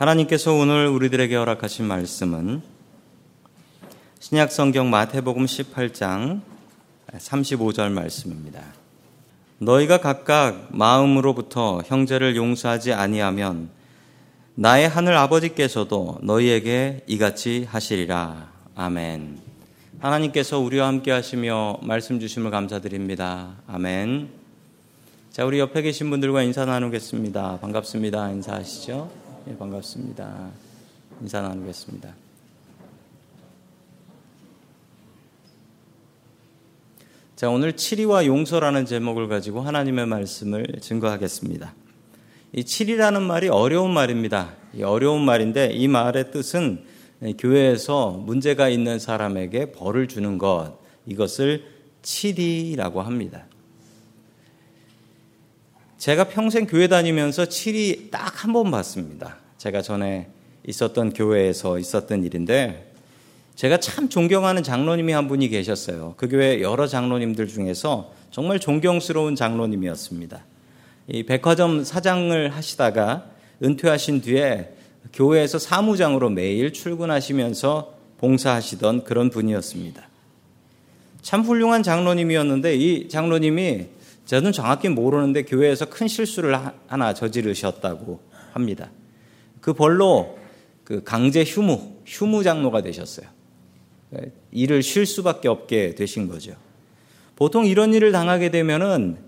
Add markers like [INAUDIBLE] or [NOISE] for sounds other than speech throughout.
하나님께서 오늘 우리들에게 허락하신 말씀은 신약 성경 마태복음 18장 35절 말씀입니다. 너희가 각각 마음으로부터 형제를 용서하지 아니하면 나의 하늘 아버지께서도 너희에게 이같이 하시리라. 아멘. 하나님께서 우리와 함께 하시며 말씀 주심을 감사드립니다. 아멘. 자, 우리 옆에 계신 분들과 인사 나누겠습니다. 반갑습니다. 인사하시죠? 예, 반갑습니다. 인사 나누겠습니다. 자, 오늘 치리와 용서라는 제목을 가지고 하나님의 말씀을 증거하겠습니다. 이 치리라는 말이 어려운 말입니다. 어려운 말인데 이 말의 뜻은 교회에서 문제가 있는 사람에게 벌을 주는 것, 이것을 치리라고 합니다. 제가 평생 교회 다니면서 칠이 딱 한 번 봤습니다. 제가 전에 있었던 교회에서 있었던 일인데 제가 참 존경하는 장로님이 한 분이 계셨어요. 그 교회 여러 장로님들 중에서 정말 존경스러운 장로님이었습니다. 이 백화점 사장을 하시다가 은퇴하신 뒤에 교회에서 사무장으로 매일 출근하시면서 봉사하시던 그런 분이었습니다. 참 훌륭한 장로님이었는데 이 장로님이 저는 정확히 모르는데 교회에서 큰 실수를 하나 저지르셨다고 합니다. 그 벌로 그 강제 휴무, 휴무 장로가 되셨어요. 일을 쉴 수밖에 없게 되신 거죠. 보통 이런 일을 당하게 되면은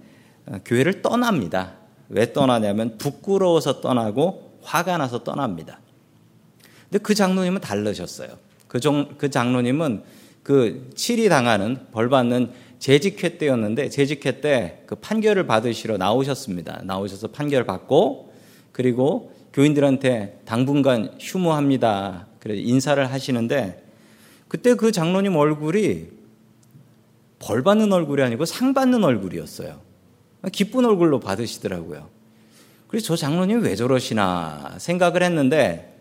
교회를 떠납니다. 왜 떠나냐면 부끄러워서 떠나고 화가 나서 떠납니다. 근데 그 장로님은 다르셨어요. 그, 정, 그 장로님은 그 칠이 당하는 벌 받는 재직회 때였는데 재직회 때 그 판결을 받으시러 나오셨습니다. 나오셔서 판결 받고 그리고 교인들한테 당분간 휴무합니다. 그래 인사를 하시는데 그때 그 장로님 얼굴이 벌 받는 얼굴이 아니고 상 받는 얼굴이었어요. 기쁜 얼굴로 받으시더라고요. 그래서 저 장로님이 왜 저러시나 생각을 했는데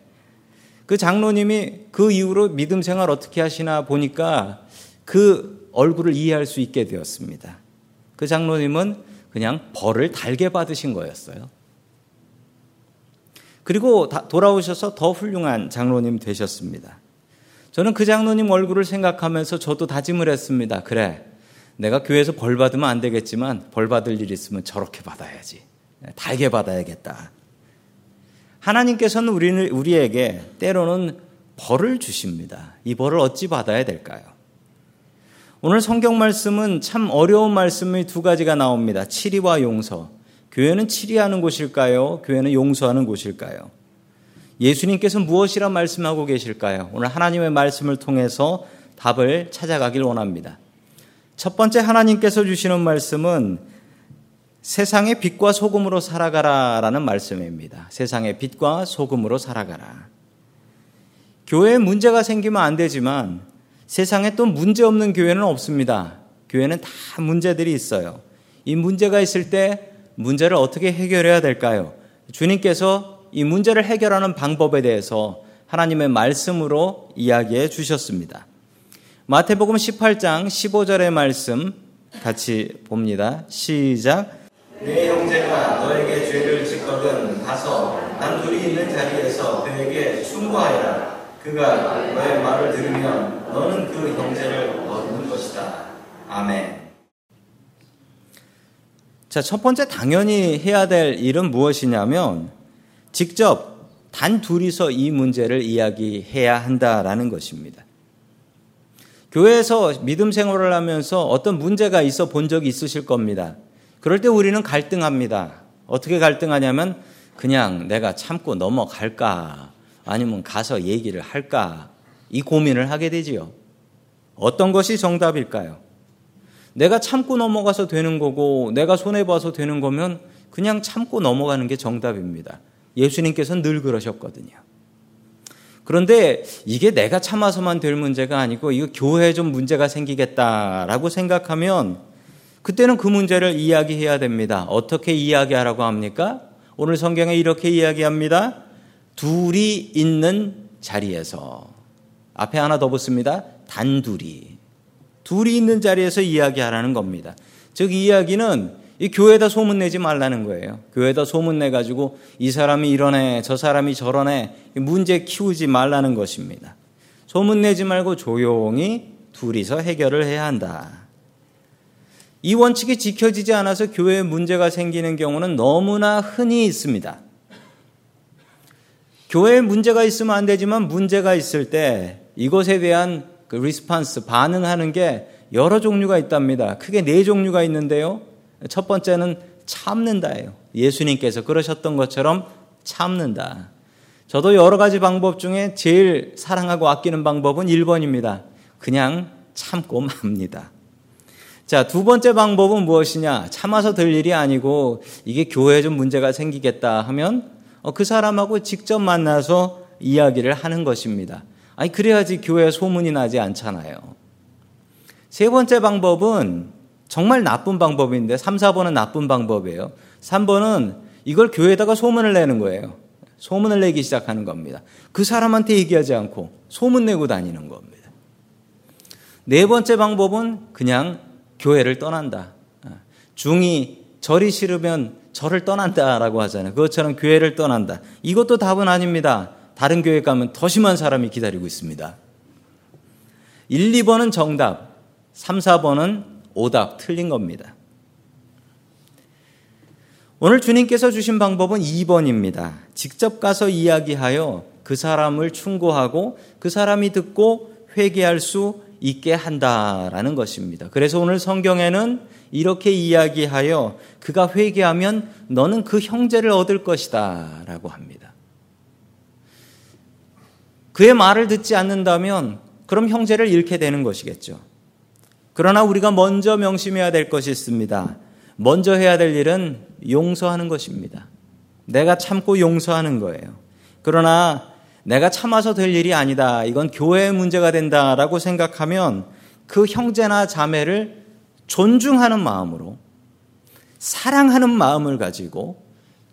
그 장로님이 그 이후로 믿음 생활 어떻게 하시나 보니까 그 얼굴을 이해할 수 있게 되었습니다. 그 장로님은 그냥 벌을 달게 받으신 거였어요. 그리고 돌아오셔서 더 훌륭한 장로님 되셨습니다. 저는 그 장로님 얼굴을 생각하면서 저도 다짐을 했습니다. 그래, 내가 교회에서 벌 받으면 안 되겠지만 벌 받을 일 있으면 저렇게 받아야지. 달게 받아야겠다. 하나님께서는 우리는 우리에게 때로는 벌을 주십니다. 이 벌을 어찌 받아야 될까요? 오늘 성경 말씀은 참 어려운 말씀이 두 가지가 나옵니다. 치리와 용서. 교회는 치리하는 곳일까요? 교회는 용서하는 곳일까요? 예수님께서 무엇이라 말씀하고 계실까요? 오늘 하나님의 말씀을 통해서 답을 찾아가길 원합니다. 첫 번째 하나님께서 주시는 말씀은 세상의 빛과 소금으로 살아가라 라는 말씀입니다. 세상의 빛과 소금으로 살아가라. 교회에 문제가 생기면 안 되지만 세상에 또 문제 없는 교회는 없습니다. 교회는 다 문제들이 있어요. 이 문제가 있을 때 문제를 어떻게 해결해야 될까요? 주님께서 이 문제를 해결하는 방법에 대해서 하나님의 말씀으로 이야기해 주셨습니다. 마태복음 18장 15절의 말씀 같이 봅니다. 시작. 내 형제가 너에게 죄를 짓거든 가서 단 둘이 있는 자리에서 그에게 충고하여라. 그가 너의 말을 들으면 너는 그 형제를 얻는 것이다. 아멘. 자, 첫 번째 당연히 해야 될 일은 무엇이냐면 직접 단 둘이서 이 문제를 이야기해야 한다라는 것입니다. 교회에서 믿음 생활을 하면서 어떤 문제가 있어 본 적이 있으실 겁니다. 그럴 때 우리는 갈등합니다. 어떻게 갈등하냐면 그냥 내가 참고 넘어갈까 아니면 가서 얘기를 할까? 이 고민을 하게 되지요. 어떤 것이 정답일까요? 내가 참고 넘어가서 되는 거고 내가 손해봐서 되는 거면 그냥 참고 넘어가는 게 정답입니다. 예수님께서는 늘 그러셨거든요. 그런데 이게 내가 참아서만 될 문제가 아니고 이거 교회에 좀 문제가 생기겠다라고 생각하면 그때는 그 문제를 이야기해야 됩니다. 어떻게 이야기하라고 합니까? 오늘 성경에 이렇게 이야기합니다. 둘이 있는 자리에서 앞에 하나 더 붙습니다. 단둘이. 둘이 있는 자리에서 이야기하라는 겁니다. 즉, 이 이야기는 이 교회에다 소문내지 말라는 거예요. 교회에다 소문내가지고 이 사람이 이러네, 저 사람이 저러네, 문제 키우지 말라는 것입니다. 소문내지 말고 조용히 둘이서 해결을 해야 한다. 이 원칙이 지켜지지 않아서 교회에 문제가 생기는 경우는 너무나 흔히 있습니다. 교회에 문제가 있으면 안 되지만 문제가 있을 때 이것에 대한 그 리스판스, 반응하는 게 여러 종류가 있답니다. 크게 네 종류가 있는데요. 첫 번째는 참는다예요. 예수님께서 그러셨던 것처럼 참는다. 저도 여러 가지 방법 중에 제일 사랑하고 아끼는 방법은 1번입니다. 그냥 참고 맙니다. 자, 두 번째 방법은 무엇이냐? 참아서 될 일이 아니고 이게 교회에 좀 문제가 생기겠다 하면 어, 그 사람하고 직접 만나서 이야기를 하는 것입니다. 아니, 그래야지 교회에 소문이 나지 않잖아요. 세 번째 방법은 정말 나쁜 방법인데 3, 4번은 나쁜 방법이에요. 3번은 이걸 교회에다가 소문을 내는 거예요. 소문을 내기 시작하는 겁니다. 그 사람한테 얘기하지 않고 소문 내고 다니는 겁니다. 네 번째 방법은 그냥 교회를 떠난다. 중이 절이 싫으면 절을 떠난다라고 하잖아요. 그것처럼 교회를 떠난다. 이것도 답은 아닙니다. 다른 교회 가면 더 심한 사람이 기다리고 있습니다. 1, 2번은 정답, 3, 4번은 오답, 틀린 겁니다. 오늘 주님께서 주신 방법은 2번입니다. 직접 가서 이야기하여 그 사람을 충고하고 그 사람이 듣고 회개할 수 있게 한다라는 것입니다. 그래서 오늘 성경에는 이렇게 이야기하여 그가 회개하면 너는 그 형제를 얻을 것이다 라고 합니다. 그의 말을 듣지 않는다면 그럼 형제를 잃게 되는 것이겠죠. 그러나 우리가 먼저 명심해야 될 것이 있습니다. 먼저 해야 될 일은 용서하는 것입니다. 내가 참고 용서하는 거예요. 그러나 내가 참아서 될 일이 아니다. 이건 교회의 문제가 된다라고 생각하면 그 형제나 자매를 존중하는 마음으로 사랑하는 마음을 가지고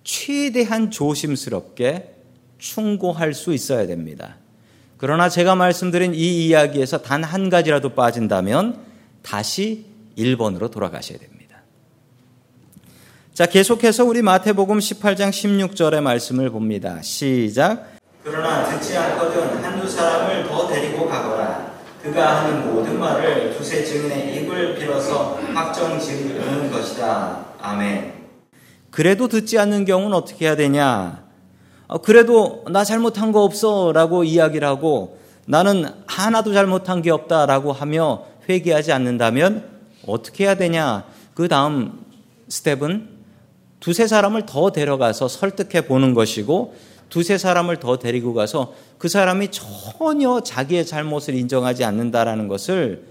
최대한 조심스럽게 충고할 수 있어야 됩니다. 그러나 제가 말씀드린 이 이야기에서 단 한 가지라도 빠진다면 다시 1번으로 돌아가셔야 됩니다. 자, 계속해서 우리 마태복음 18장 16절의 말씀을 봅니다. 시작. 그러나 듣지 않거든 한두 사람을 더 데리고 가거라. 그가 하는 모든 말을 두세 증인의 입을 빌어서 확정 지으는 것이다. 아멘. 그래도 듣지 않는 경우는 어떻게 해야 되냐? 어, 그래도 나 잘못한 거 없어 라고 이야기를 하고 나는 하나도 잘못한 게 없다 라고 하며 회개하지 않는다면 어떻게 해야 되냐? 그 다음 스텝은 두세 사람을 더 데려가서 설득해 보는 것이고 두세 사람을 더 데리고 가서 그 사람이 전혀 자기의 잘못을 인정하지 않는다라는 것을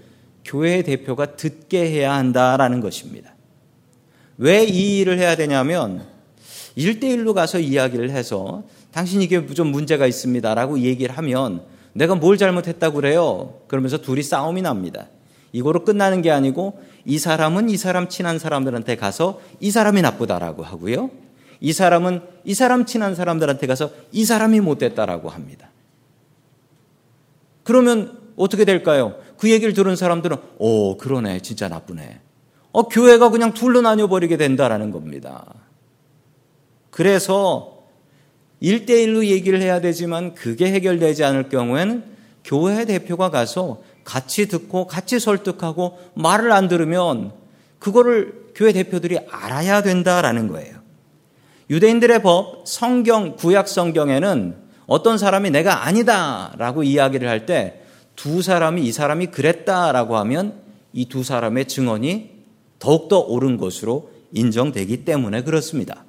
교회의 대표가 듣게 해야 한다라는 것입니다. 왜 이 일을 해야 되냐면 1대1로 가서 이야기를 해서 당신 이게 좀 문제가 있습니다라고 얘기를 하면 내가 뭘 잘못했다고 그래요? 그러면서 둘이 싸움이 납니다. 이거로 끝나는 게 아니고 이 사람은 이 사람 친한 사람들한테 가서 이 사람이 나쁘다라고 하고요. 이 사람은 이 사람 친한 사람들한테 가서 이 사람이 못됐다라고 합니다. 그러면 어떻게 될까요? 그 얘기를 들은 사람들은 오 그러네 진짜 나쁘네. 어 교회가 그냥 둘로 나뉘어 버리게 된다라는 겁니다. 그래서 일대일로 얘기를 해야 되지만 그게 해결되지 않을 경우에는 교회 대표가 가서 같이 듣고 같이 설득하고 말을 안 들으면 그거를 교회 대표들이 알아야 된다라는 거예요. 유대인들의 법, 성경, 구약 성경에는 어떤 사람이 내가 아니다라고 이야기를 할 때 두 사람이 이 사람이 그랬다라고 하면 이 두 사람의 증언이 더욱더 옳은 것으로 인정되기 때문에 그렇습니다.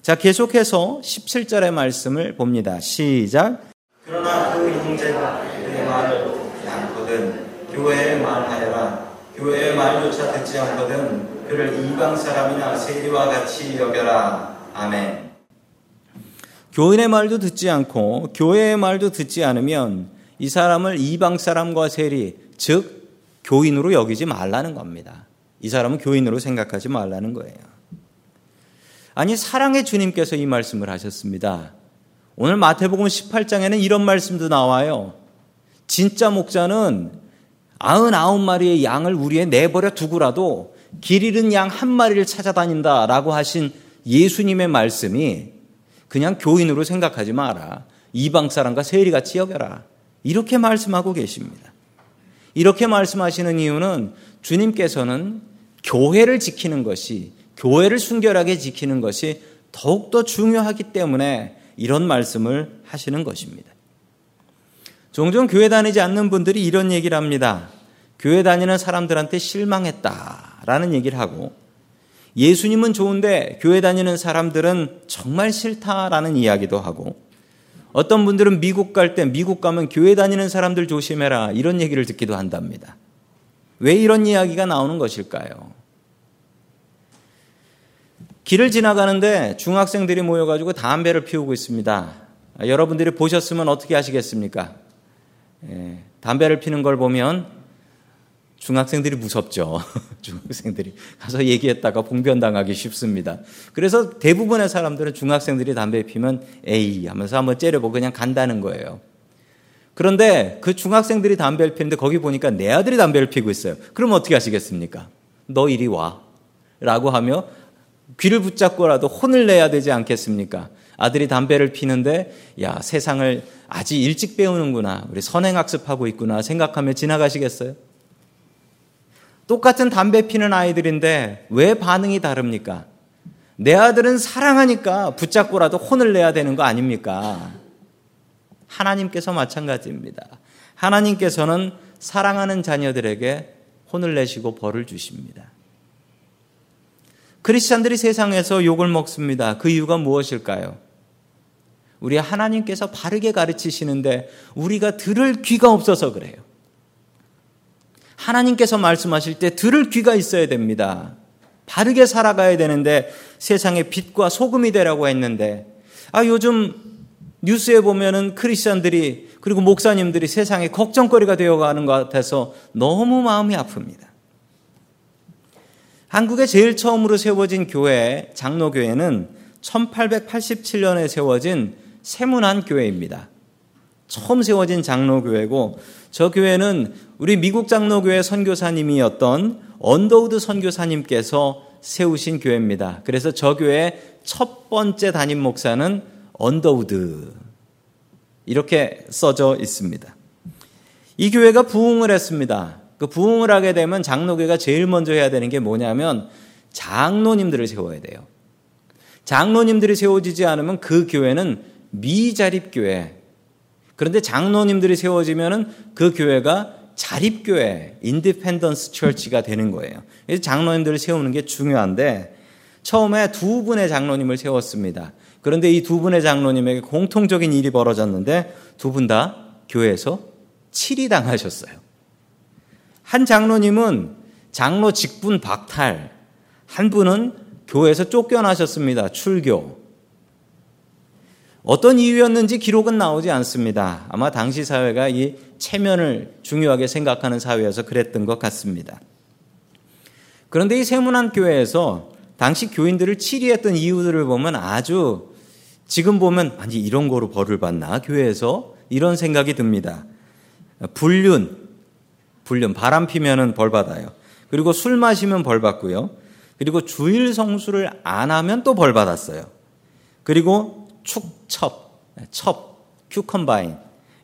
자, 계속해서 17절의 말씀을 봅니다. 시작. 그러나 그 형제가 그의 말을 않거든 교회의 말하여라. 교회의 말조차 듣지 않거든 그를 이방 사람이나 세리와 같이 여겨라. 아멘. 교인의 말도 듣지 않고 교회의 말도 듣지 않으면 이 사람을 이방 사람과 세리, 즉 교인으로 여기지 말라는 겁니다. 이 사람은 교인으로 생각하지 말라는 거예요. 아니 사랑의 주님께서 이 말씀을 하셨습니다. 오늘 마태복음 18장에는 이런 말씀도 나와요. 진짜 목자는 99마리의 양을 우리에 내버려 두고라도 길 잃은 양 한 마리를 찾아다닌다라고 하신 예수님의 말씀이 그냥 교인으로 생각하지 마라. 이방 사람과 세리같이 여겨라. 이렇게 말씀하고 계십니다. 이렇게 말씀하시는 이유는 주님께서는 교회를 지키는 것이, 교회를 순결하게 지키는 것이 더욱더 중요하기 때문에 이런 말씀을 하시는 것입니다. 종종 교회 다니지 않는 분들이 이런 얘기를 합니다. 교회 다니는 사람들한테 실망했다라는 얘기를 하고 예수님은 좋은데 교회 다니는 사람들은 정말 싫다라는 이야기도 하고 어떤 분들은 미국 갈 때 미국 가면 교회 다니는 사람들 조심해라 이런 얘기를 듣기도 한답니다. 왜 이런 이야기가 나오는 것일까요? 길을 지나가는데 중학생들이 모여가지고 담배를 피우고 있습니다. 여러분들이 보셨으면 어떻게 하시겠습니까? 예, 담배를 피는 걸 보면 중학생들이 무섭죠. [LAUGHS] 중학생들이 가서 얘기했다가 봉변당하기 쉽습니다. 그래서 대부분의 사람들은 중학생들이 담배 피면 에이 하면서 한번 째려보고 그냥 간다는 거예요. 그런데 그 중학생들이 담배를 피는데 거기 보니까 내 아들이 담배를 피고 있어요. 그럼 어떻게 하시겠습니까? 너 이리 와. 라고 하며 귀를 붙잡고라도 혼을 내야 되지 않겠습니까? 아들이 담배를 피는데 야 세상을 아직 일찍 배우는구나. 우리 선행학습하고 있구나 생각하며 지나가시겠어요? 똑같은 담배 피는 아이들인데 왜 반응이 다릅니까? 내 아들은 사랑하니까 붙잡고라도 혼을 내야 되는 거 아닙니까? 하나님께서 마찬가지입니다. 하나님께서는 사랑하는 자녀들에게 혼을 내시고 벌을 주십니다. 크리스찬들이 세상에서 욕을 먹습니다. 그 이유가 무엇일까요? 우리 하나님께서 바르게 가르치시는데 우리가 들을 귀가 없어서 그래요. 하나님께서 말씀하실 때 들을 귀가 있어야 됩니다. 바르게 살아가야 되는데 세상의 빛과 소금이 되라고 했는데 아 요즘 뉴스에 보면은 크리스천들이 그리고 목사님들이 세상에 걱정거리가 되어가는 것 같아서 너무 마음이 아픕니다. 한국에 제일 처음으로 세워진 교회 장로교회는 1887년에 세워진 새문안 교회입니다. 처음 세워진 장로교회고 저 교회는 우리 미국 장로교회 선교사님이었던 언더우드 선교사님께서 세우신 교회입니다. 그래서 저 교회의 첫 번째 담임 목사는 언더우드 이렇게 써져 있습니다. 이 교회가 부흥을 했습니다. 그 부흥을 하게 되면 장로교회가 제일 먼저 해야 되는 게 뭐냐면 장로님들을 세워야 돼요. 장로님들이 세워지지 않으면 그 교회는 미자립 교회, 그런데 장로님들이 세워지면은 그 교회가 자립교회, independence church가 되는 거예요. 그래서 장로님들을 세우는 게 중요한데 처음에 두 분의 장로님을 세웠습니다. 그런데 이 두 분의 장로님에게 공통적인 일이 벌어졌는데 두 분 다 교회에서 치리 당하셨어요. 한 장로님은 장로 직분 박탈, 한 분은 교회에서 쫓겨나셨습니다. 출교. 어떤 이유였는지 기록은 나오지 않습니다. 아마 당시 사회가 이 체면을 중요하게 생각하는 사회여서 그랬던 것 같습니다. 그런데 이 세문안 교회에서 당시 교인들을 치리했던 이유들을 보면 아주 지금 보면 아니 이런 거로 벌을 받나 교회에서 이런 생각이 듭니다. 불륜, 불륜 바람 피면은 벌 받아요. 그리고 술 마시면 벌 받고요. 그리고 주일 성수를 안 하면 또 벌 받았어요. 그리고 축첩, 첩, 큐컴바인,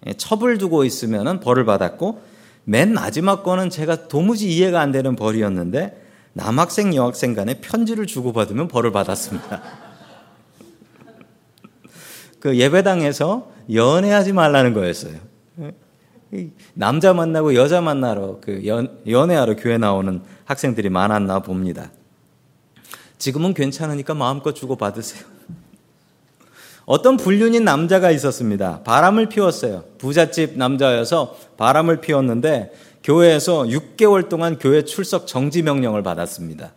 예, 첩을 두고 있으면 벌을 받았고 맨 마지막 거는 제가 도무지 이해가 안 되는 벌이었는데 남학생 여학생 간에 편지를 주고받으면 벌을 받았습니다. [LAUGHS] 그 예배당에서 연애하지 말라는 거였어요. 예, 남자 만나고 여자 만나러 그 연, 연애하러 교회 나오는 학생들이 많았나 봅니다. 지금은 괜찮으니까 마음껏 주고 받으세요. 어떤 불륜인 남자가 있었습니다. 바람을 피웠어요. 부잣집 남자여서 바람을 피웠는데 교회에서 6개월 동안 교회 출석 정지 명령을 받았습니다.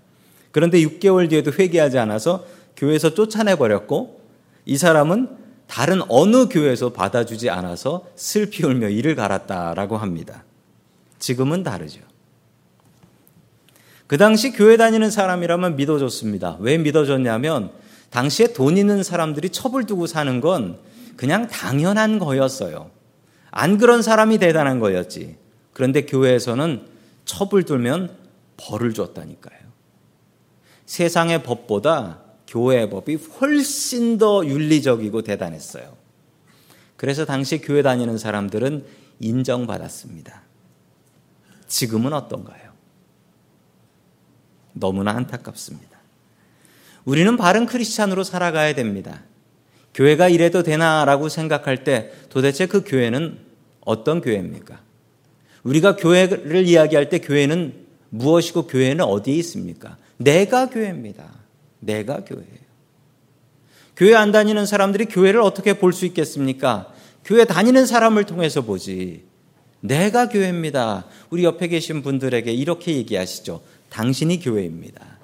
그런데 6개월 뒤에도 회개하지 않아서 교회에서 쫓아내버렸고 이 사람은 다른 어느 교회에서 받아주지 않아서 슬피 울며 이를 갈았다라고 합니다. 지금은 다르죠. 그 당시 교회 다니는 사람이라면 믿어줬습니다. 왜 믿어줬냐면 당시에 돈 있는 사람들이 첩을 두고 사는 건 그냥 당연한 거였어요. 안 그런 사람이 대단한 거였지. 그런데 교회에서는 첩을 두면 벌을 줬다니까요. 세상의 법보다 교회의 법이 훨씬 더 윤리적이고 대단했어요. 그래서 당시 교회 다니는 사람들은 인정받았습니다. 지금은 어떤가요? 너무나 안타깝습니다. 우리는 바른 크리스찬으로 살아가야 됩니다. 교회가 이래도 되나라고 생각할 때 도대체 그 교회는 어떤 교회입니까? 우리가 교회를 이야기할 때 교회는 무엇이고 교회는 어디에 있습니까? 내가 교회입니다. 내가 교회예요. 교회 안 다니는 사람들이 교회를 어떻게 볼 수 있겠습니까? 교회 다니는 사람을 통해서 보지. 내가 교회입니다. 우리 옆에 계신 분들에게 이렇게 얘기하시죠. 당신이 교회입니다.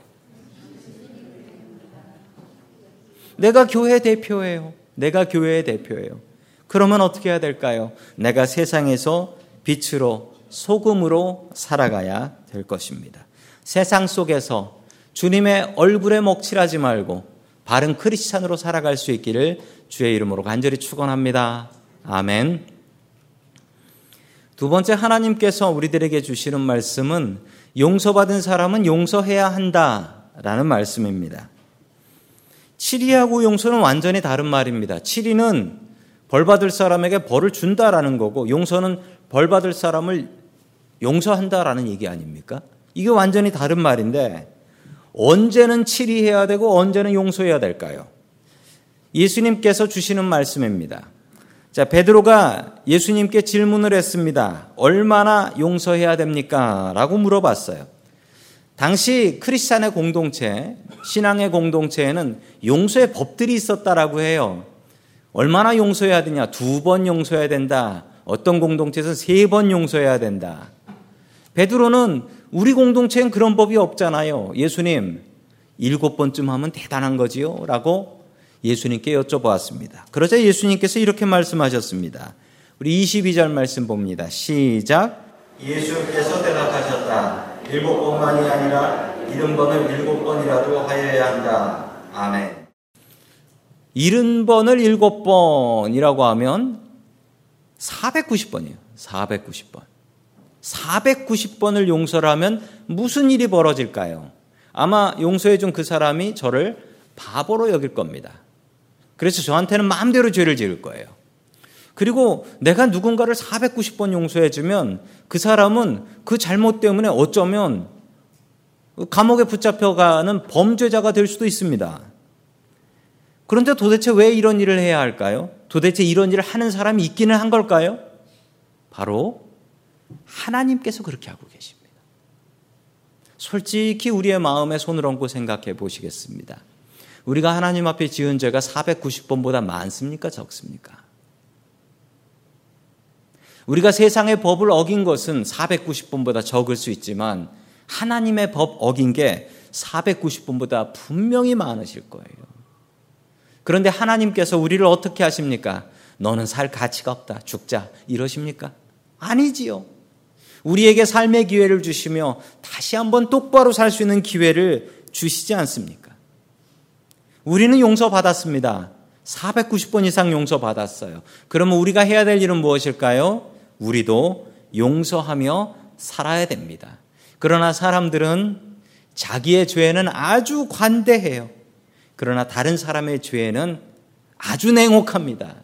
내가 교회 대표예요. 내가 교회의 대표예요. 그러면 어떻게 해야 될까요? 내가 세상에서 빛으로 소금으로 살아가야 될 것입니다. 세상 속에서 주님의 얼굴에 먹칠하지 말고 바른 크리스찬으로 살아갈 수 있기를 주의 이름으로 간절히 축원합니다. 아멘. 두 번째 하나님께서 우리들에게 주시는 말씀은 용서받은 사람은 용서해야 한다라는 말씀입니다. 치리하고 용서는 완전히 다른 말입니다. 치리는 벌받을 사람에게 벌을 준다라는 거고 용서는 벌받을 사람을 용서한다라는 얘기 아닙니까? 이게 완전히 다른 말인데 언제는 치리해야 되고 언제는 용서해야 될까요? 예수님께서 주시는 말씀입니다. 자, 베드로가 예수님께 질문을 했습니다. 얼마나 용서해야 됩니까? 라고 물어봤어요. 당시 크리스찬의 공동체, 신앙의 공동체에는 용서의 법들이 있었다라고 해요. 얼마나 용서해야 되냐? 두 번 용서해야 된다. 어떤 공동체에서는 세 번 용서해야 된다. 베드로는 우리 공동체엔 그런 법이 없잖아요. 예수님, 일곱 번쯤 하면 대단한 거지요? 라고 예수님께 여쭤보았습니다. 그러자 예수님께서 이렇게 말씀하셨습니다. 우리 22절 말씀 봅니다. 시작. 예수께서 대답하셨다. 일곱 번만이 아니라 일흔 번을 일곱 번이라도 하여야 한다. 아멘. 일흔 번을 일곱 번이라고 하면 490번이에요. 490번. 490번을 용서를 하면 무슨 일이 벌어질까요? 아마 용서해 준 그 사람이 저를 바보로 여길 겁니다. 그래서 저한테는 마음대로 죄를 지을 거예요. 그리고 내가 누군가를 490번 용서해 주면 그 사람은 그 잘못 때문에 어쩌면 감옥에 붙잡혀가는 범죄자가 될 수도 있습니다. 그런데 도대체 왜 이런 일을 해야 할까요? 도대체 이런 일을 하는 사람이 있기는 한 걸까요? 바로 하나님께서 그렇게 하고 계십니다. 솔직히 우리의 마음에 손을 얹고 생각해 보시겠습니다. 우리가 하나님 앞에 지은 죄가 490번보다 많습니까? 적습니까? 우리가 세상의 법을 어긴 것은 490번보다 적을 수 있지만 하나님의 법 어긴 게 490번보다 분명히 많으실 거예요. 그런데 하나님께서 우리를 어떻게 하십니까? 너는 살 가치가 없다. 죽자. 이러십니까? 아니지요. 우리에게 삶의 기회를 주시며 다시 한번 똑바로 살 수 있는 기회를 주시지 않습니까? 우리는 용서받았습니다. 490번 이상 용서받았어요. 그러면 우리가 해야 될 일은 무엇일까요? 우리도 용서하며 살아야 됩니다. 그러나 사람들은 자기의 죄는 아주 관대해요. 그러나 다른 사람의 죄는 아주 냉혹합니다.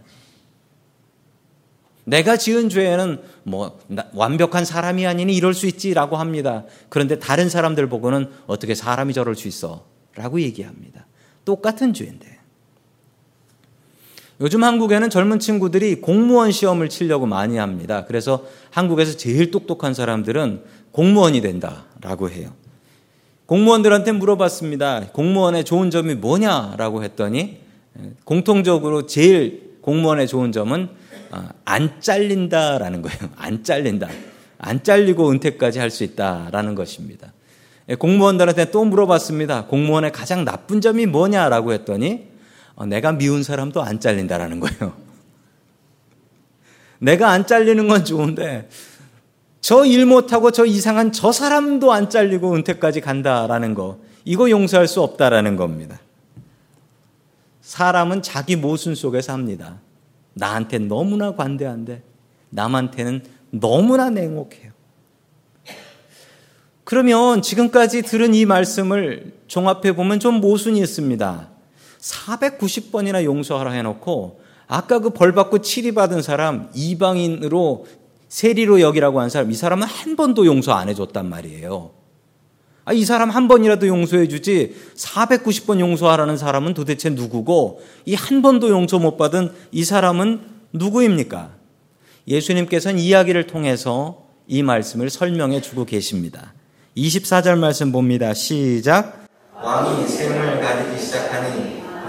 내가 지은 죄는 뭐 완벽한 사람이 아니니 이럴 수 있지라고 합니다. 그런데 다른 사람들 보고는 어떻게 사람이 저럴 수 있어? 라고 얘기합니다. 똑같은 죄인데. 요즘 한국에는 젊은 친구들이 공무원 시험을 치려고 많이 합니다. 그래서 한국에서 제일 똑똑한 사람들은 공무원이 된다라고 해요. 공무원들한테 물어봤습니다. 공무원의 좋은 점이 뭐냐라고 했더니 공통적으로 제일 공무원의 좋은 점은 아, 안 잘린다라는 거예요. [LAUGHS] 안 잘린다. 안 잘리고 은퇴까지 할 수 있다라는 것입니다. 공무원들한테 또 물어봤습니다. 공무원의 가장 나쁜 점이 뭐냐라고 했더니 어, 내가 미운 사람도 안 잘린다라는 거예요. [LAUGHS] 내가 안 잘리는 건 좋은데 저 일 못하고 저 이상한 저 사람도 안 잘리고 은퇴까지 간다라는 거 이거 용서할 수 없다라는 겁니다. 사람은 자기 모순 속에 삽니다. 나한테 너무나 관대한데 남한테는 너무나 냉혹해요. 그러면 지금까지 들은 이 말씀을 종합해 보면 좀 모순이 있습니다. 490번이나 용서하라 해놓고 아까 그 벌 받고 치리 받은 사람 이방인으로 세리로 여기라고 한 사람 이 사람은 한 번도 용서 안 해줬단 말이에요. 아, 이 사람 한 번이라도 용서해 주지 490번 용서하라는 사람은 도대체 누구고 이 한 번도 용서 못 받은 이 사람은 누구입니까? 예수님께서는 이야기를 통해서 이 말씀을 설명해 주고 계십니다. 24절 말씀 봅니다. 시작. 왕이 샘을 가리기 시작하니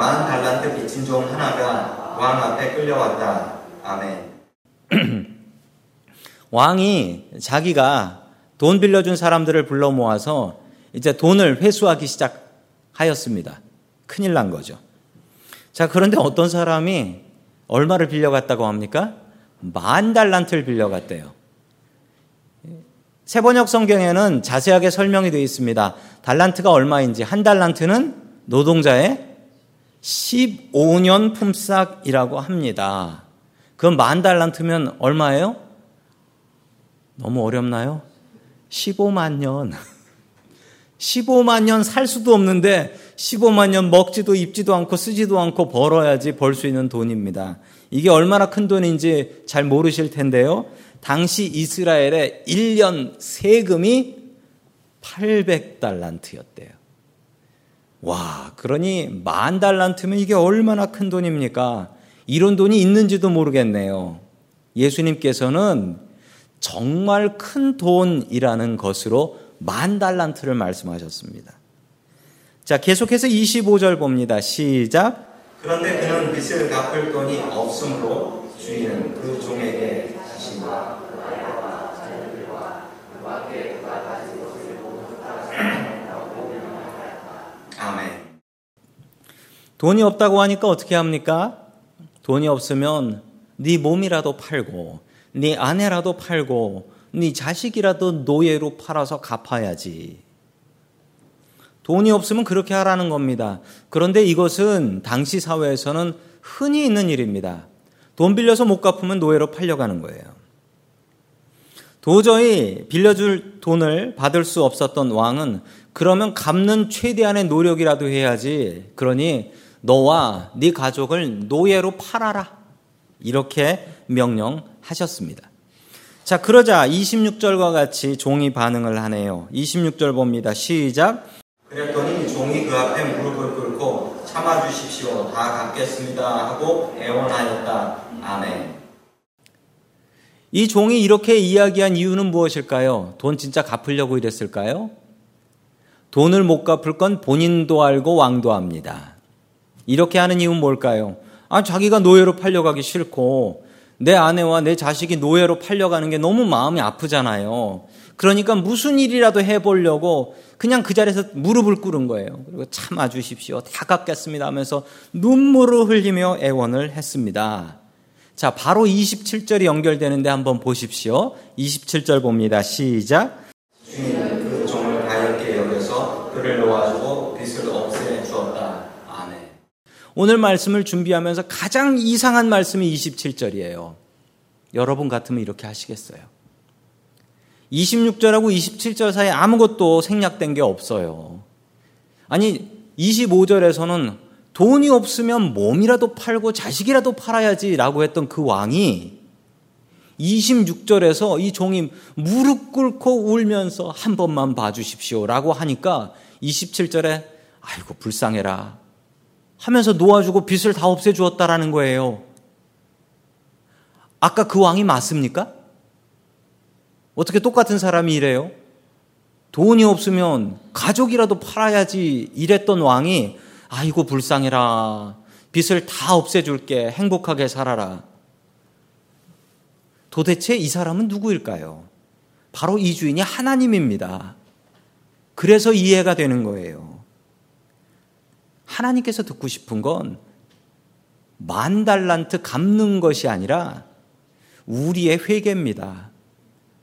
만 달란트 빚진 종 하나가 왕 앞에 끌려왔다. 아멘. [CLEARS THROAT] 왕이 자기가 돈 빌려준 사람들을 불러 모아서 이제 돈을 회수하기 시작하였습니다. 큰일 난 거죠. 자, 그런데 어떤 사람이 얼마를 빌려갔다고 합니까? 만 달란트를 빌려갔대요. 세번역 성경에는 자세하게 설명이 되어 있습니다. 달란트가 얼마인지 한 달란트는 노동자의 15년 품삯이라고 합니다. 그만 달란트면 얼마예요? 너무 어렵나요? 15만 년. [LAUGHS] 15만 년 살 수도 없는데 15만 년 먹지도 입지도 않고 쓰지도 않고 벌어야지 벌 수 있는 돈입니다. 이게 얼마나 큰 돈인지 잘 모르실 텐데요. 당시 이스라엘의 1년 세금이 800달란트였대요. 와, 그러니 만 달란트면 이게 얼마나 큰 돈입니까? 이런 돈이 있는지도 모르겠네요. 예수님께서는 정말 큰 돈이라는 것으로 만 달란트를 말씀하셨습니다. 자, 계속해서 25절 봅니다. 시작. 그런데 그는 빚을 갚을 돈이 없으므로 주인은 그 종에게 하신다. 아멘. 돈이 없다고 하니까 어떻게 합니까? 돈이 없으면 네 몸이라도 팔고 네 아내라도 팔고 네 자식이라도 노예로 팔아서 갚아야지. 돈이 없으면 그렇게 하라는 겁니다. 그런데 이것은 당시 사회에서는 흔히 있는 일입니다. 돈 빌려서 못 갚으면 노예로 팔려가는 거예요. 도저히 빌려줄 돈을 받을 수 없었던 왕은 그러면 갚는 최대한의 노력이라도 해야지. 그러니 너와 네 가족을 노예로 팔아라. 이렇게 명령하셨습니다. 자, 그러자 26절과 같이 종이 반응을 하네요. 26절 봅니다. 시작. 그랬더니 종이 그 앞에 무릎을 꿇고 참아 주십시오. 다 갚겠습니다. 하고 애원하였다. 아멘. 이 종이 이렇게 이야기한 이유는 무엇일까요? 돈 진짜 갚으려고 이랬을까요? 돈을 못 갚을 건 본인도 알고 왕도 압니다. 이렇게 하는 이유는 뭘까요? 아, 자기가 노예로 팔려가기 싫고 내 아내와 내 자식이 노예로 팔려가는 게 너무 마음이 아프잖아요. 그러니까 무슨 일이라도 해보려고 그냥 그 자리에서 무릎을 꿇은 거예요. 그리고 참아 주십시오. 다 갚겠습니다 하면서 눈물을 흘리며 애원을 했습니다. 자, 바로 27절이 연결되는데 한번 보십시오. 27절 봅니다. 시작. 오늘 말씀을 준비하면서 가장 이상한 말씀이 27절이에요. 여러분 같으면 이렇게 하시겠어요? 26절하고 27절 사이에 아무것도 생략된 게 없어요. 아니, 25절에서는 돈이 없으면 몸이라도 팔고 자식이라도 팔아야지 라고 했던 그 왕이 26절에서 이 종이 무릎 꿇고 울면서 한 번만 봐주십시오 라고 하니까 27절에 아이고 불쌍해라 하면서 놓아주고 빚을 다 없애주었다라는 거예요. 아까 그 왕이 맞습니까? 어떻게 똑같은 사람이 이래요? 돈이 없으면 가족이라도 팔아야지 이랬던 왕이 아이고 불쌍해라. 빚을 다 없애줄게. 행복하게 살아라. 도대체 이 사람은 누구일까요? 바로 이 주인이 하나님입니다. 그래서 이해가 되는 거예요. 하나님께서 듣고 싶은 건 만 달란트 갚는 것이 아니라 우리의 회개입니다.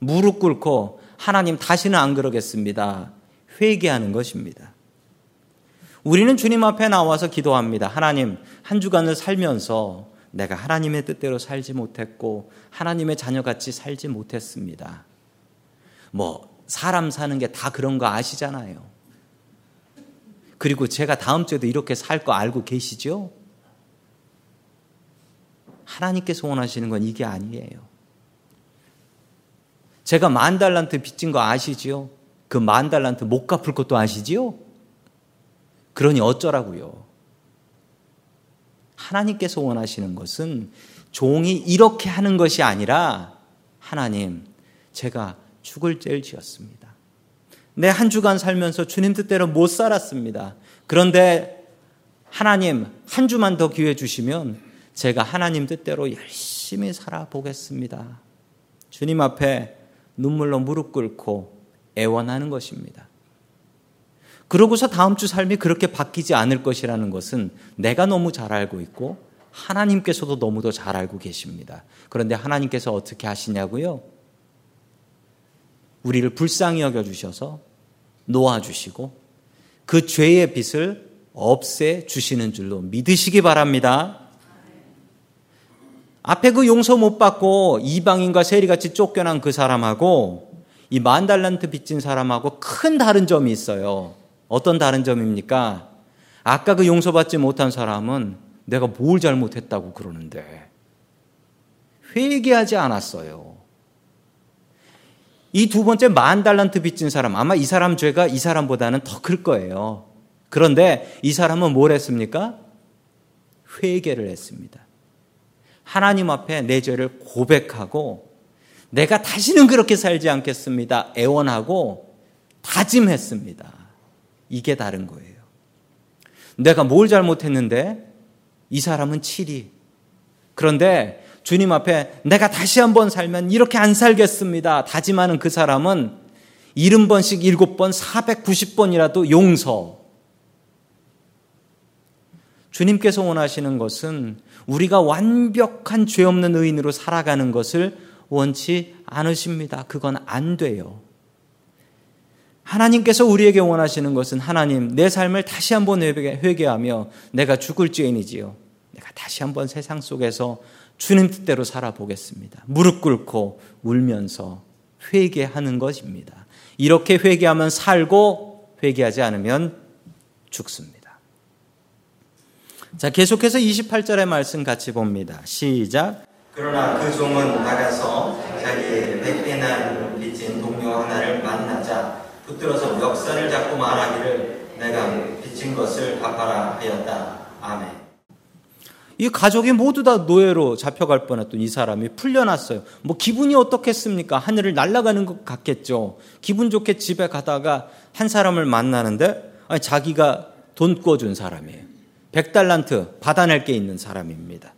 무릎 꿇고 하나님 다시는 안 그러겠습니다. 회개하는 것입니다. 우리는 주님 앞에 나와서 기도합니다. 하나님, 한 주간을 살면서 내가 하나님의 뜻대로 살지 못했고 하나님의 자녀같이 살지 못했습니다. 뭐 사람 사는 게 다 그런 거 아시잖아요. 그리고 제가 다음 주에도 이렇게 살 거 알고 계시죠? 하나님께서 원하시는 건 이게 아니에요. 제가 만 달란트 빚진 거 아시지요? 그 만 달란트 못 갚을 것도 아시지요? 그러니 어쩌라고요? 하나님께서 원하시는 것은 종이 이렇게 하는 것이 아니라 하나님, 제가 죽을 죄를 지었습니다. 내 한 주간 살면서 주님 뜻대로 못 살았습니다. 그런데 하나님 한 주만 더 기회 주시면 제가 하나님 뜻대로 열심히 살아보겠습니다. 주님 앞에 눈물로 무릎 꿇고 애원하는 것입니다. 그러고서 다음 주 삶이 그렇게 바뀌지 않을 것이라는 것은 내가 너무 잘 알고 있고 하나님께서도 너무도 잘 알고 계십니다. 그런데 하나님께서 어떻게 하시냐고요? 우리를 불쌍히 여겨 주셔서 놓아 주시고 그 죄의 빚을 없애 주시는 줄로 믿으시기 바랍니다. 앞에 그 용서 못 받고 이방인과 세리같이 쫓겨난 그 사람하고 이 만 달란트 빚진 사람하고 큰 다른 점이 있어요. 어떤 다른 점입니까? 아까 그 용서받지 못한 사람은 내가 뭘 잘못했다고 그러는데 회개하지 않았어요. 이 두 번째 만 달란트 빚진 사람 아마 이 사람 죄가 이 사람보다는 더 클 거예요. 그런데 이 사람은 뭘 했습니까? 회개를 했습니다. 하나님 앞에 내 죄를 고백하고 내가 다시는 그렇게 살지 않겠습니다. 애원하고 다짐했습니다. 이게 다른 거예요. 내가 뭘 잘못했는데 이 사람은 7이. 그런데 주님 앞에 내가 다시 한번 살면 이렇게 안 살겠습니다. 다짐하는 그 사람은 70번씩 7번, 490번이라도 용서. 주님께서 원하시는 것은 우리가 완벽한 죄 없는 의인으로 살아가는 것을 원치 않으십니다. 그건 안 돼요. 하나님께서 우리에게 원하시는 것은 하나님, 내 삶을 다시 한번 회개하며 내가 죽을 죄인이지요. 내가 다시 한번 세상 속에서 주님 뜻대로 살아보겠습니다. 무릎 꿇고 울면서 회개하는 것입니다. 이렇게 회개하면 살고 회개하지 않으면 죽습니다. 자, 계속해서 28절의 말씀 같이 봅니다. 시작. 그러나 그 종은 나가서 자기의 백대나 빚진 동료 하나를 만나자 붙들어서 멱살을 잡고 말하기를 내가 빚진 것을 갚아라 하였다. 아멘. 이 가족이 모두 다 노예로 잡혀갈 뻔했던 이 사람이 풀려났어요. 뭐 기분이 어떻겠습니까? 하늘을 날아가는 것 같겠죠. 기분 좋게 집에 가다가 한 사람을 만나는데 아니, 자기가 돈 꿔준 사람이에요. 백달란트 받아낼 게 있는 사람입니다.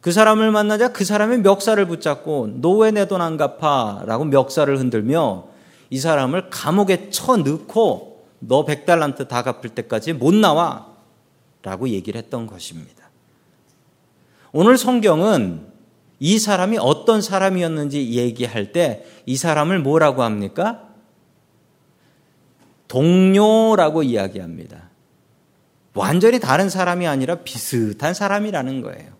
그 사람을 만나자 그 사람의 멱살을 붙잡고 노예 내 돈 안 갚아라고 멱살을 흔들며 이 사람을 감옥에 쳐 넣고 너 백달란트 다 갚을 때까지 못 나와 라고 얘기를 했던 것입니다. 오늘 성경은 이 사람이 어떤 사람이었는지 얘기할 때 이 사람을 뭐라고 합니까? 동료라고 이야기합니다. 완전히 다른 사람이 아니라 비슷한 사람이라는 거예요.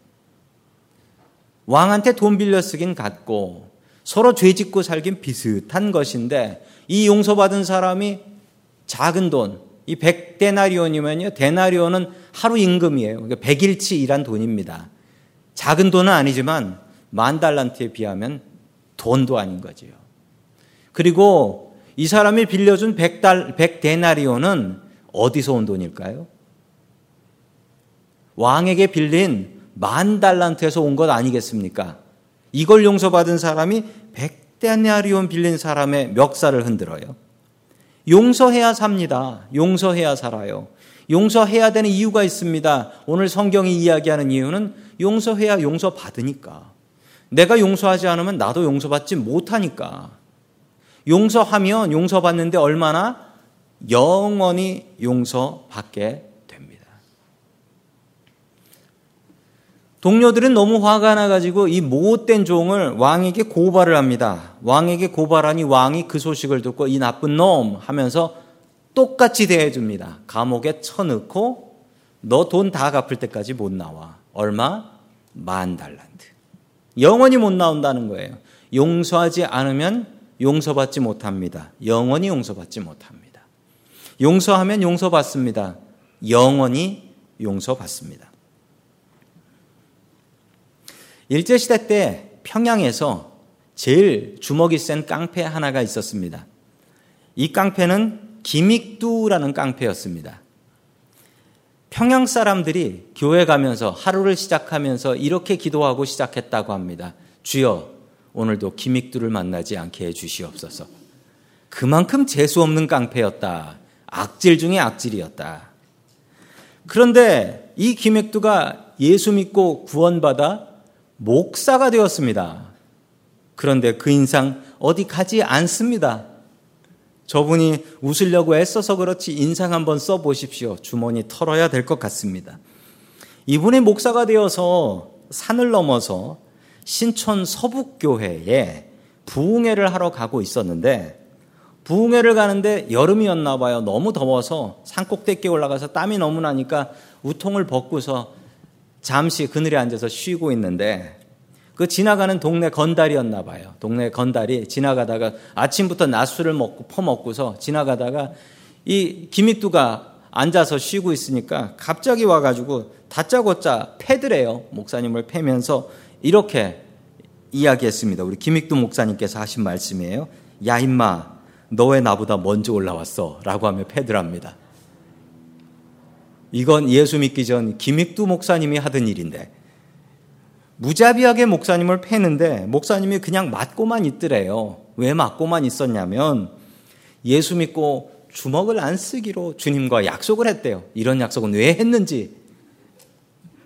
왕한테 돈 빌려 쓰긴 같고 서로 죄 짓고 살긴 비슷한 것인데 이 용서받은 사람이 작은 돈, 이 100데나리온이면요. 데나리온은 하루 임금이에요. 그러니까 100일치 일한 돈입니다. 작은 돈은 아니지만 만 달란트에 비하면 돈도 아닌 거지요. 그리고 이 사람이 빌려준 100달, 100데나리온은 어디서 온 돈일까요? 왕에게 빌린 만 달란트에서 온 것 아니겠습니까? 이걸 용서받은 사람이 백데나리온 빌린 사람의 멱살을 흔들어요. 용서해야 삽니다. 용서해야 살아요. 용서해야 되는 이유가 있습니다. 오늘 성경이 이야기하는 이유는 용서해야 용서받으니까. 내가 용서하지 않으면 나도 용서받지 못하니까. 용서하면 용서받는데 얼마나 영원히 용서받게 동료들은 너무 화가 나가지고 이 못된 종을 왕에게 고발을 합니다. 왕에게 고발하니 왕이 그 소식을 듣고 이 나쁜 놈 하면서 똑같이 대해줍니다. 감옥에 쳐넣고 너 돈 다 갚을 때까지 못 나와. 얼마? 만 달란트. 영원히 못 나온다는 거예요. 용서하지 않으면 용서받지 못합니다. 영원히 용서받지 못합니다. 용서하면 용서받습니다. 영원히 용서받습니다. 일제시대 때 평양에서 제일 주먹이 센 깡패 하나가 있었습니다. 이 깡패는 김익두라는 깡패였습니다. 평양 사람들이 교회 가면서 하루를 시작하면서 이렇게 기도하고 시작했다고 합니다. 주여, 오늘도 김익두를 만나지 않게 해 주시옵소서. 그만큼 재수 없는 깡패였다. 악질 중에 악질이었다. 그런데 이 김익두가 예수 믿고 구원받아 목사가 되었습니다. 그런데 그 인상 어디 가지 않습니다. 저분이 웃으려고 애써서 그렇지 인상 한번 써보십시오. 주머니 털어야 될 것 같습니다. 이분이 목사가 되어서 산을 넘어서 신촌 서북교회에 부흥회를 하러 가고 있었는데 부흥회를 가는데 여름이었나 봐요. 너무 더워서 산 꼭대기에 올라가서 땀이 너무 나니까 우통을 벗고서 잠시 그늘에 앉아서 쉬고 있는데 그 지나가는 동네 건달이었나 봐요. 동네 건달이 지나가다가 아침부터 낮술을 먹고 퍼먹고서 지나가다가 이 김익두가 앉아서 쉬고 있으니까 갑자기 와가지고 다짜고짜 패드래요. 목사님을 패면서 이렇게 이야기했습니다. 우리 김익두 목사님께서 하신 말씀이에요. 야 임마 너 왜 나보다 먼저 올라왔어? 라고 하며 패드랍니다. 이건 예수 믿기 전 김익두 목사님이 하던 일인데 무자비하게 목사님을 패는데 목사님이 그냥 맞고만 있더래요. 왜 맞고만 있었냐면 예수 믿고 주먹을 안 쓰기로 주님과 약속을 했대요. 이런 약속은 왜 했는지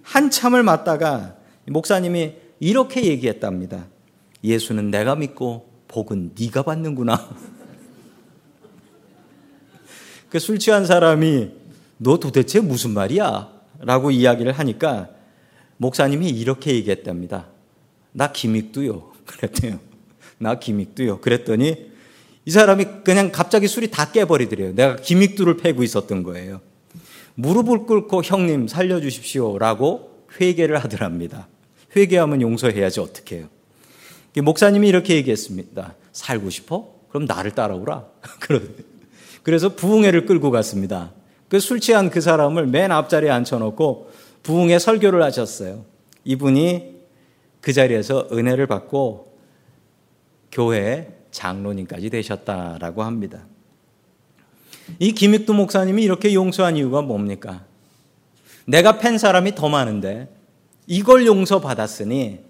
한참을 맞다가 목사님이 이렇게 얘기했답니다. 예수는 내가 믿고 복은 네가 받는구나. [LAUGHS] 그 술 취한 사람이 너 도대체 무슨 말이야? 라고 이야기를 하니까 목사님이 이렇게 얘기했답니다. 나 김익두요. [LAUGHS] 그랬대요. 나 김익두요. 그랬더니 이 사람이 그냥 갑자기 술이 다 깨버리더래요. 내가 김익두를 패고 있었던 거예요. 무릎을 꿇고 형님 살려주십시오. 라고 회개를 하더랍니다. 회개하면 용서해야지 어떻게 해요. 목사님이 이렇게 얘기했습니다. 살고 싶어? 그럼 나를 따라오라. [LAUGHS] 그래서 부흥회를 끌고 갔습니다. 그 술 취한 그 사람을 맨 앞자리에 앉혀놓고 부흥의 설교를 하셨어요. 이분이 그 자리에서 은혜를 받고 교회 장로님까지 되셨다라고 합니다. 이 김익두 목사님이 이렇게 용서한 이유가 뭡니까? 내가 팬 사람이 더 많은데 이걸 용서받았으니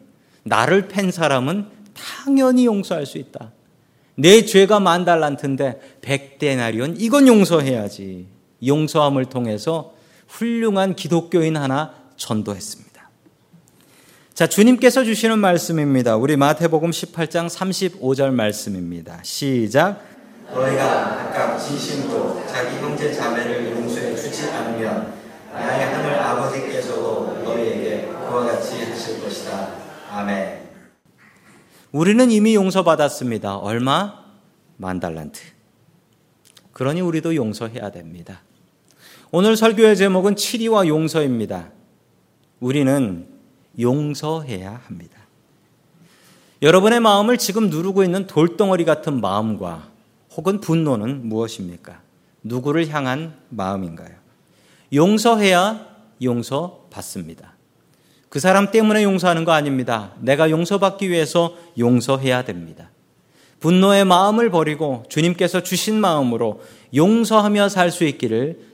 나를 팬 사람은 당연히 용서할 수 있다. 내 죄가 만 달란트인데 백대나리온 이건 용서해야지. 용서함을 통해서 훌륭한 기독교인 하나 전도했습니다. 자, 주님께서 주시는 말씀입니다. 우리 마태복음 18장 35절 말씀입니다. 시작. 너희가 각각 진심으로 자기 형제 자매를 용서해 주지 않으면 나의 하늘 아버지께서도 너희에게 그와 같이 하실 것이다. 아멘. 우리는 이미 용서받았습니다. 얼마? 만 달란트. 그러니 우리도 용서해야 됩니다. 오늘 설교의 제목은 치리와 용서입니다. 우리는 용서해야 합니다. 여러분의 마음을 지금 누르고 있는 돌덩어리 같은 마음과 혹은 분노는 무엇입니까? 누구를 향한 마음인가요? 용서해야 용서받습니다. 그 사람 때문에 용서하는 거 아닙니다. 내가 용서받기 위해서 용서해야 됩니다. 분노의 마음을 버리고 주님께서 주신 마음으로 용서하며 살 수 있기를